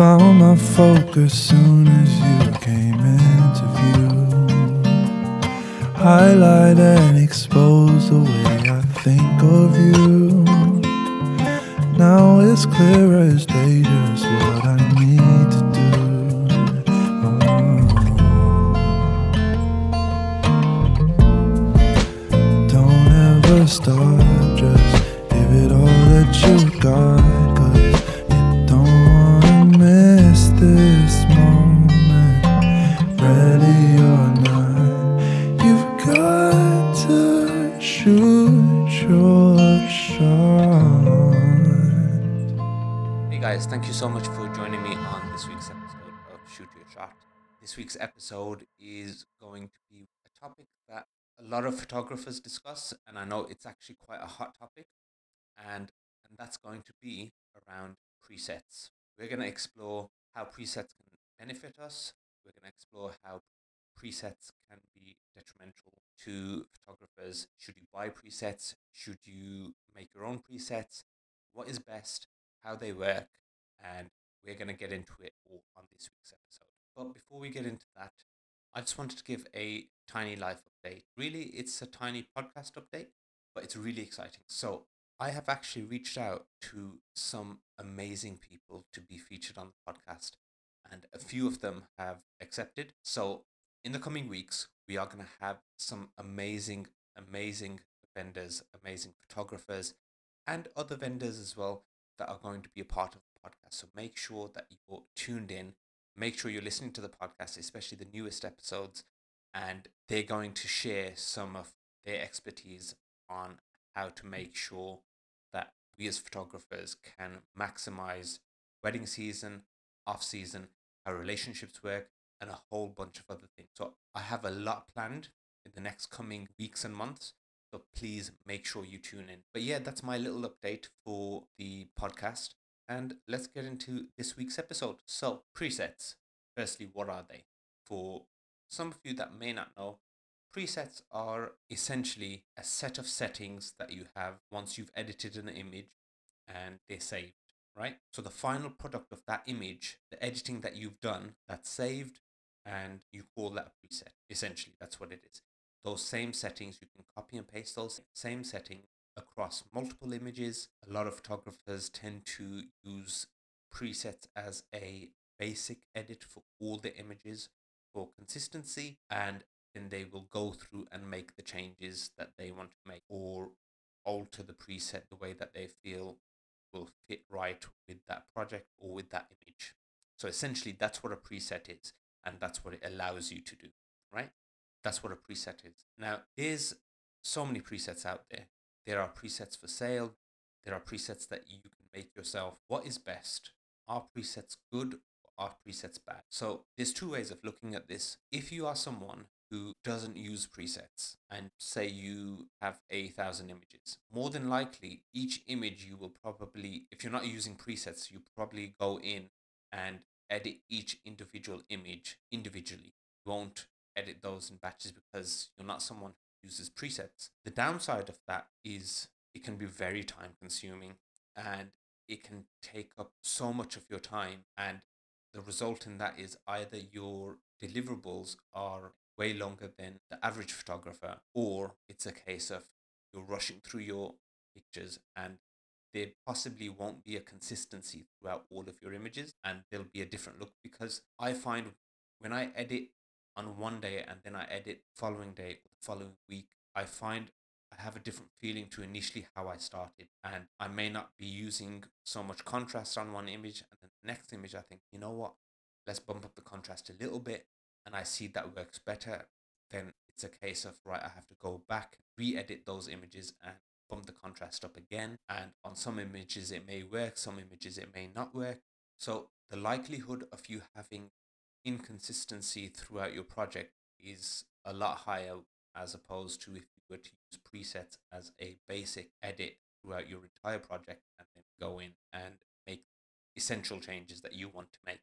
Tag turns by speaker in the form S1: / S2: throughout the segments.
S1: found my focus soon as you came into view. Highlight and expose the way I think of you. Now it's clear as day just what I need to do. Oh. Don't ever stop, just give it all that you got.
S2: So much for joining me on this week's episode of Shoot Your Shot. This week's episode is going to be a topic that a lot of photographers discuss, and I know it's actually quite a hot topic, and and that's going to be around presets. We're going to explore how presets can benefit us. We're going to explore how presets can be detrimental to photographers. Should you buy presets? Should you make your own presets? What is best? How they work? And we're going to get into it all on this week's episode. But mm. before we get into that, I just wanted to give a tiny life update. Really, it's a tiny podcast update, but it's really exciting. So, I have actually reached out to some amazing people to be featured on the podcast, and a few of them have accepted. So, in the coming weeks, we are going to have some amazing, amazing vendors, amazing photographers, and other vendors as well that are going to be a part of podcast. So, make sure that you're tuned in. Make sure you're listening to the podcast, especially the newest episodes, and they're going to share some of their expertise on how to make sure that we as photographers can maximize wedding season, off season, how relationships work, and a whole bunch of other things. So I have a lot planned in the next coming weeks and months. So please make sure you tune in. But yeah, that's my little update for the podcast. And let's get into this week's episode. So, presets. Firstly, what are they? For some of you that may not know, presets are essentially a set of settings that you have once you've edited an image and they're saved, right? So the final product of that image, the editing that you've done, that's saved and you call that a preset. Essentially, that's what it is. Those same settings, you can copy and paste those same settings across multiple images. A lot of photographers tend to use presets as a basic edit for all the images for consistency and then they will go through and make the changes that they want to make or alter the preset the way that they feel will fit right with that project or with that image. So essentially, that's what a preset is, and that's what it allows you to do, right? That's what a preset is. Now, there's so many presets out there. There are presets for sale, there are presets that you can make yourself. What is best? Are presets good or are presets bad? So, there's two ways of looking at this. If you are someone who doesn't use presets and say you have a thousand images more than likely each image you will probably if you're not using presets you probably go in and edit each individual image individually you won't edit those in batches because you're not someone uses presets. The downside of that is it can be very time consuming and it can take up so much of your time and the result in that is either your deliverables are way longer than the average photographer, or it's a case of you're rushing through your pictures and there possibly won't be a consistency throughout all of your images and there'll be a different look. Because I find when I edit on one day and then I edit following day or the following week, I find I have a different feeling to initially how I started. And I may not be using so much contrast on one image and then the next image I think, you know what, let's bump up the contrast a little bit and I see that works better, then it's a case of right, I have to go back, re-edit those images and bump the contrast up again. And on some images it may work, some images it may not work. So the likelihood of you having inconsistency throughout your project is a lot higher as opposed to if you were to use presets as a basic edit throughout your entire project and then go in and make essential changes that you want to make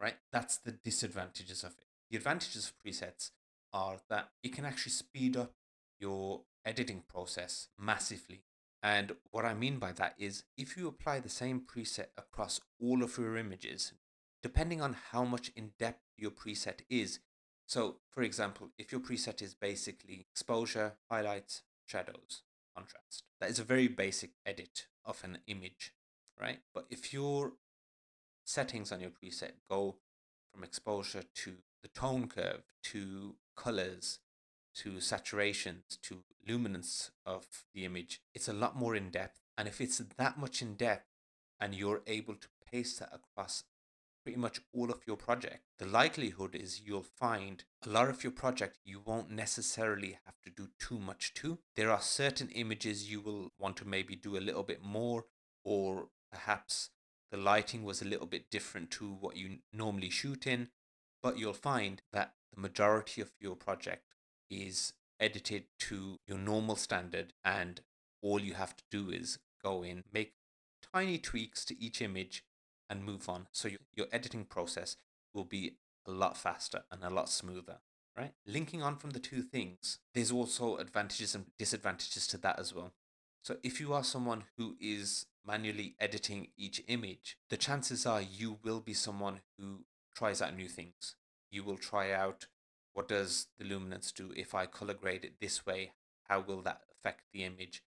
S2: right that's the disadvantages of it the advantages of presets are that it can actually speed up your editing process massively. And what I mean by that is if you apply the same preset across all of your images, depending on how much in depth your preset is. So, for example, if your preset is basically exposure, highlights, shadows, contrast, that is a very basic edit of an image, right? But if your settings on your preset go from exposure to the tone curve to colors to saturations to luminance of the image, it's a lot more in depth. And if it's that much in depth and you're able to paste that across pretty much all of your project, the likelihood is you'll find a lot of your project you won't necessarily have to do too much to. There are certain images you will want to maybe do a little bit more, or perhaps the lighting was a little bit different to what you normally shoot in, but you'll find that the majority of your project is edited to your normal standard and all you have to do is go in, make tiny tweaks to each image and move on. So your, your editing process will be a lot faster and a lot smoother, right? Linking on from the two things, there's also advantages and disadvantages to that as well. So if you are someone who is manually editing each image, the chances are you will be someone who tries out new things. You will try out what does the luminance do if I color grade it this way? How will that affect the image?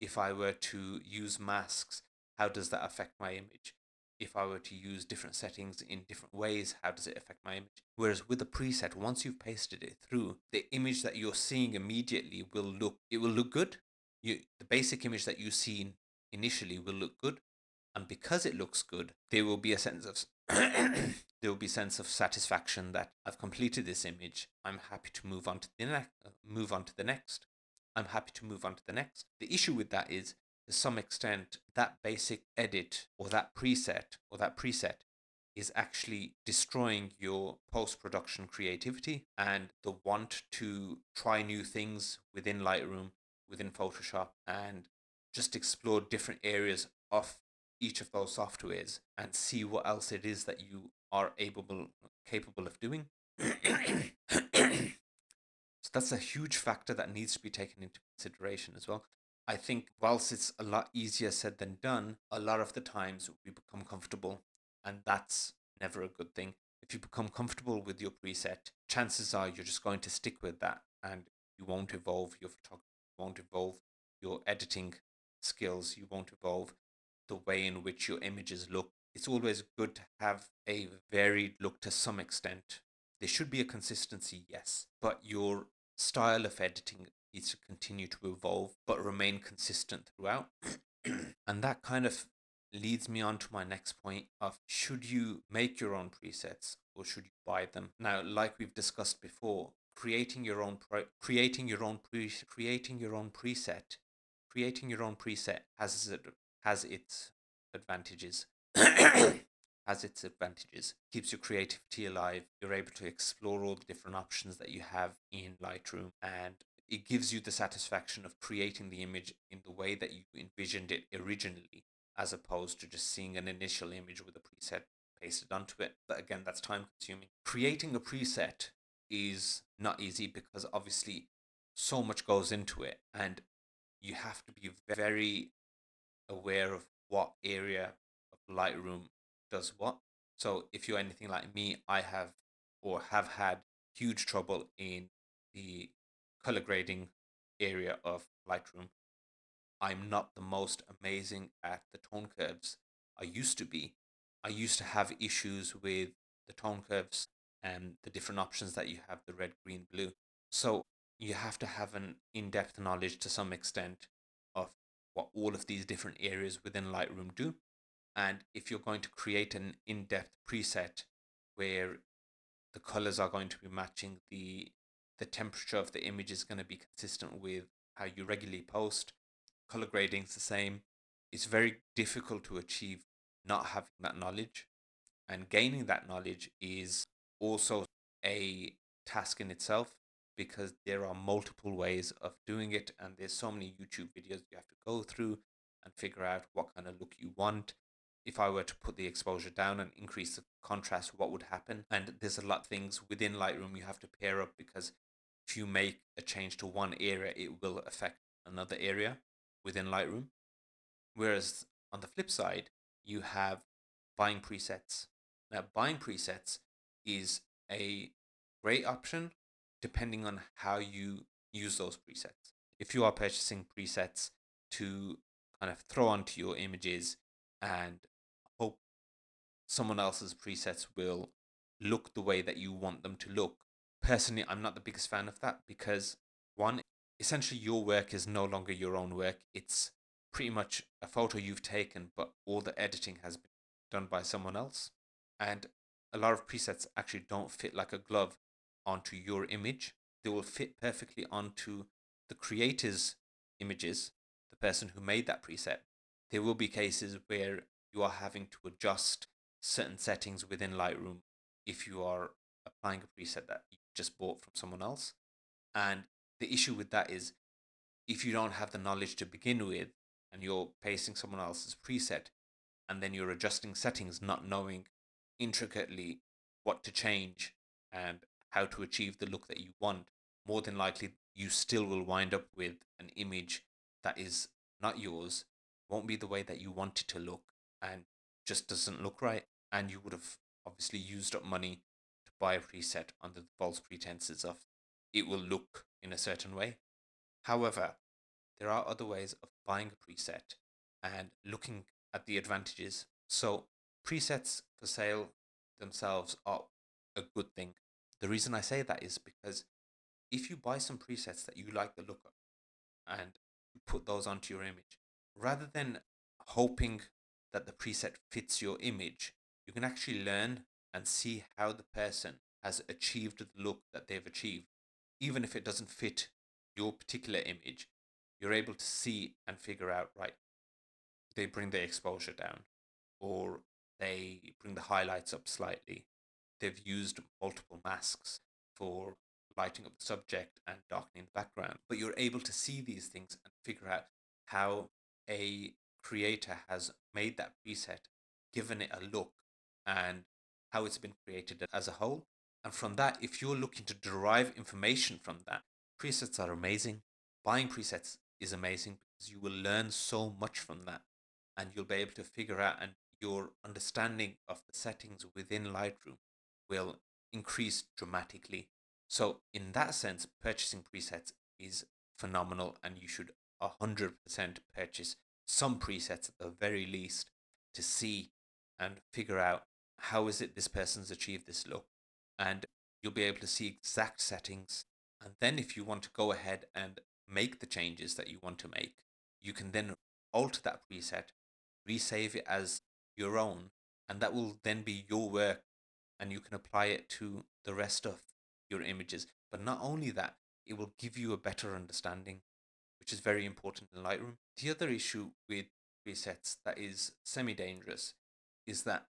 S2: If I were to use masks, how does that affect my image? If I were to use different settings in different ways, how does it affect my image? Whereas with a preset, once you've pasted it through, the image that you're seeing immediately will look it will look good. You the basic image that you see initially will look good. And because it looks good, there will be a sense of there will be a sense of satisfaction that I've completed this image. I'm happy to move on to the next. Uh, move on to the next. I'm happy to move on to the next. The issue with that is, to some extent, that basic edit or that preset or that preset is actually destroying your post production creativity and the want to try new things within Lightroom, within Photoshop, and just explore different areas of each of those softwares and see what else it is that you are able capable of doing. so that's a huge factor that needs to be taken into consideration as well. I think whilst it's a lot easier said than done, a lot of the times we become comfortable and that's never a good thing. If you become comfortable with your preset, chances are you're just going to stick with that and you won't evolve your photography, won't evolve your editing skills, you won't evolve the way in which your images look. It's always good to have a varied look to some extent. There should be a consistency, yes, but your style of editing needs to continue to evolve but remain consistent throughout. and that kind of leads me on to my next point of should you make your own presets or should you buy them? Now, like we've discussed before, creating your own pre- creating your own pre- creating your own preset creating your own preset has has its advantages. has its advantages. Keeps your creativity alive. You're able to explore all the different options that you have in Lightroom and it gives you the satisfaction of creating the image in the way that you envisioned it originally, as opposed to just seeing an initial image with a preset pasted onto it. But again, that's time consuming. Creating a preset is not easy because obviously so much goes into it and you have to be very aware of what area of Lightroom does what. So if you're anything like me, I have or have had huge trouble in the color grading area of Lightroom. I'm not the most amazing at the tone curves I used to be. I used to have issues with the tone curves and the different options that you have the red, green, blue. So you have to have an in depth knowledge to some extent of what all of these different areas within Lightroom do. And if you're going to create an in depth preset where the colors are going to be matching the the temperature of the image is going to be consistent with how you regularly post color grading is the same it's very difficult to achieve not having that knowledge and gaining that knowledge is also a task in itself because there are multiple ways of doing it and there's so many YouTube videos you have to go through and figure out what kind of look you want. If I were to put the exposure down and increase the contrast, what would happen? And there's a lot of things within Lightroom you have to pair up because if you make a change to one area, it will affect another area within Lightroom. Whereas on the flip side, you have buying presets Now, buying presets is a great option depending on how you use those presets. If you are purchasing presets to kind of throw onto your images and hope someone else's presets will look the way that you want them to look, personally, I'm not the biggest fan of that because one, essentially your work is no longer your own work. It's pretty much a photo you've taken, but all the editing has been done by someone else. And a lot of presets actually don't fit like a glove onto your image. They will fit perfectly onto the creator's images, the person who made that preset. There will be cases where you are having to adjust certain settings within Lightroom if you are applying a preset that just bought from someone else. And the issue with that is if you don't have the knowledge to begin with and you're pasting someone else's preset and then you're adjusting settings not knowing intricately what to change and how to achieve the look that you want, more than likely you still will wind up with an image that is not yours, won't be the way that you want it to look, and just doesn't look right. And you would have obviously used up money buy a preset under the false pretenses of it will look in a certain way. However, there are other ways of buying a preset and looking at the advantages. So, presets for sale themselves are a good thing. The reason I say that is because if you buy some presets that you like the look of and put those onto your image, rather than hoping that the preset fits your image, you can actually learn and see how the person has achieved the look that they've achieved. Even if it doesn't fit your particular image, you're able to see and figure out, right, they bring the exposure down or they bring the highlights up slightly. They've used multiple masks for lighting up the subject and darkening the background. But you're able to see these things and figure out how a creator has made that preset, given it a look, and how it's been created as a whole. And from that, if you're looking to derive information from that, presets are amazing. Buying presets is amazing because you will learn so much from that and you'll be able to figure out and your understanding of the settings within Lightroom will increase dramatically. So, in that sense, purchasing presets is phenomenal, and you should 100% purchase some presets at the very least to see and figure out how is it this person's achieved this look. And you'll be able to see exact settings. And then, if you want to go ahead and make the changes that you want to make, you can then alter that preset, resave it as your own, and that will then be your work and you can apply it to the rest of your images. But not only that, it will give you a better understanding, which is very important in Lightroom. The other issue with presets that is semi dangerous is that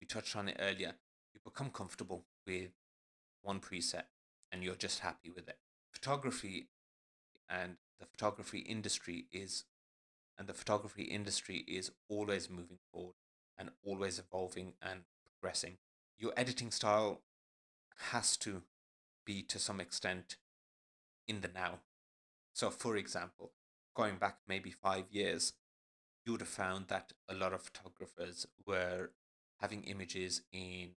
S2: we touched on it earlier. You become comfortable with one preset and you're just happy with it. Photography and the photography industry is and the photography industry is always moving forward and always evolving and progressing. Your editing style has to be to some extent in the now. So, for example, going back maybe five years, you would have found that a lot of photographers were having images in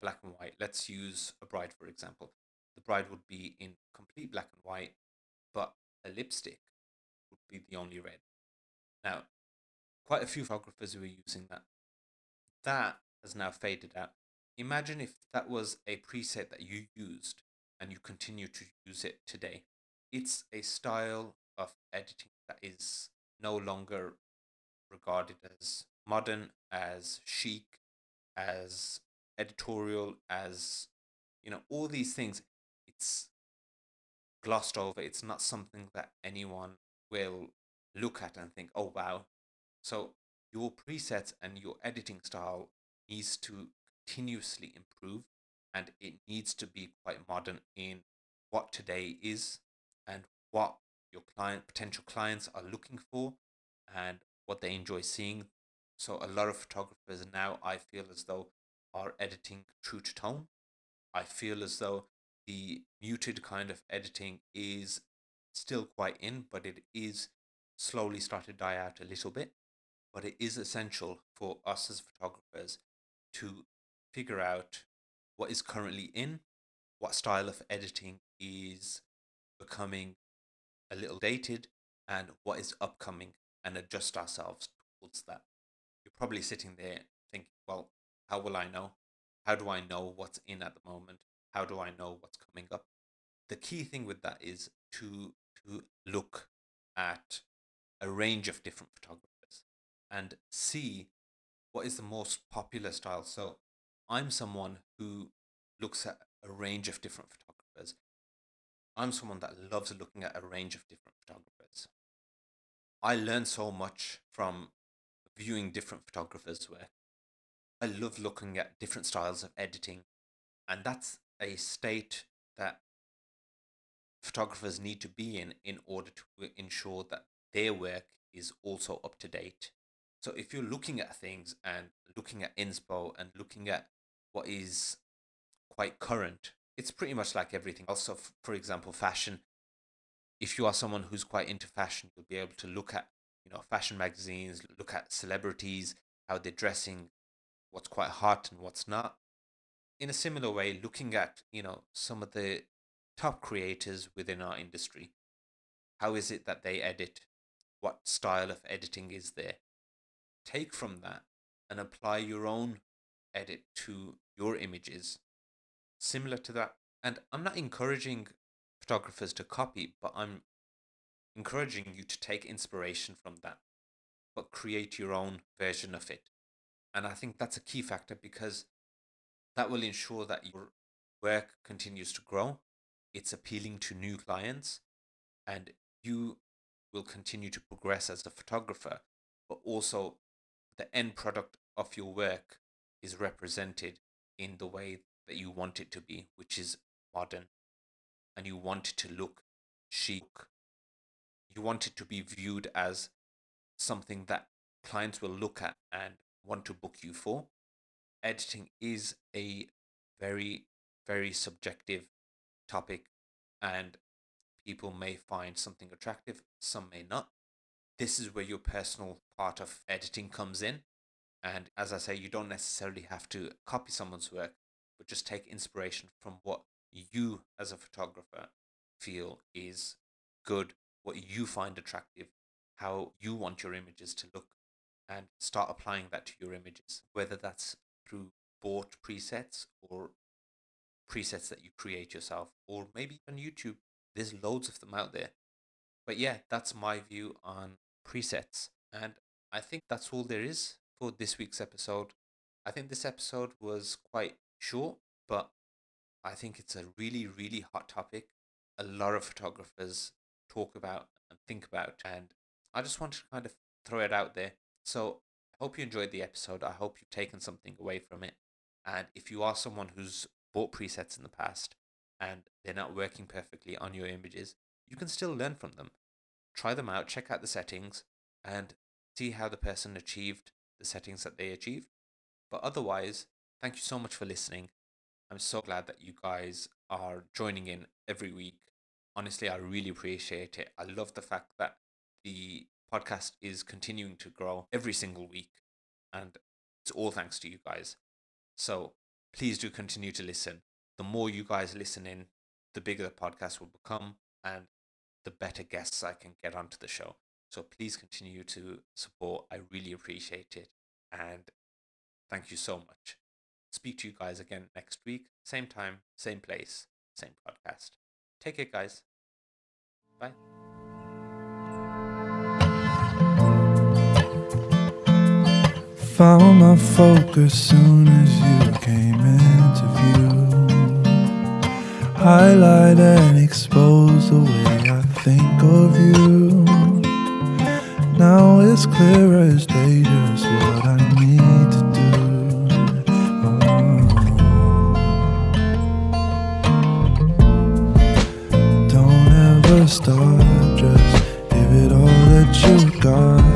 S2: black and white. Let's use a bride, for example. The bride would be in complete black and white, but a lipstick would be the only red. Now, quite a few photographers were using that. That has now faded out. Imagine if that was a preset that you used and you continue to use it today. It's a style of editing that is no longer regarded as modern, as chic, as editorial, as you know, all these things. It's glossed over. It's not something that anyone will look at and think, oh wow. So your presets and your editing style needs to continuously improve and it needs to be quite modern in what today is and what your client potential clients are looking for and what they enjoy seeing so a lot of photographers now i feel as though are editing true to tone i feel as though the muted kind of editing is still quite in but it is slowly starting to die out a little bit but it is essential for us as photographers to figure out what is currently in, what style of editing is becoming a little dated, and what is upcoming, and adjust ourselves towards that. Probably sitting there thinking, well, how will I know? How do I know what's in at the moment? How do I know what's coming up? The key thing with that is to to look at a range of different photographers and see what is the most popular style. So I'm someone who looks at a range of different photographers. I'm someone that loves looking at a range of different photographers. I learn so much from viewing different photographers' work. I love looking at different styles of editing, and that's a state that photographers need to be in in order to ensure that their work is also up to date. So if you're looking at things and looking at inspo and looking at what is quite current, it's pretty much like everything Also, for example, fashion. If you are someone who's quite into fashion, you'll be able to look at you know fashion magazines, look at celebrities, how they're dressing, what's quite hot and what's not. In a similar way, looking at you know some of the top creators within our industry, how is it that they edit? What style of editing is there? Take from that and apply your own edit to your images similar to that. And I'm not encouraging photographers to copy, but I'm encouraging you to take inspiration from that, but create your own version of it. And I think that's a key factor because that will ensure that your work continues to grow, it's appealing to new clients, and you will continue to progress as a photographer, but also the end product of your work is represented in the way that you want it to be, which is modern, and you want it to look chic. You want it to be viewed as something that clients will look at and want to book you for. Editing is a very, very subjective topic, and people may find something attractive, some may not. This is where your personal part of editing comes in. And as I say, you don't necessarily have to copy someone's work, but just take inspiration from what you as a photographer feel is good, what you find attractive, how you want your images to look, and start applying that to your images, whether that's through bought presets or presets that you create yourself, or maybe on YouTube. There's loads of them out there. But yeah, that's my view on presets. And I think that's all there is for this week's episode. I think this episode was quite short, but I think it's a really, really hot topic. A lot of photographers talk about and think about, and I just wanted to kind of throw it out there. So I hope you enjoyed the episode. I hope you've taken something away from it. And if you are someone who's bought presets in the past and they're not working perfectly on your images, you can still learn from them. Try them out, check out the settings, and see how the person achieved the settings that they achieved. But otherwise, Thank you so much for listening. I'm so glad that you guys are joining in every week. Honestly, I really appreciate it. I love the fact that the podcast is continuing to grow every single week, and it's all thanks to you guys. So please do continue to listen. The more you guys listen in, the bigger the podcast will become, and the better guests I can get onto the show. So please continue to support. I really appreciate it. And thank you so much speak to you guys again next week. Same time, same place, same podcast. Take care, guys. Bye.
S1: Found my focus soon as you came into view. Highlight and expose the way I think of you. Now it's clear as day just what I need Star just give it all that you got.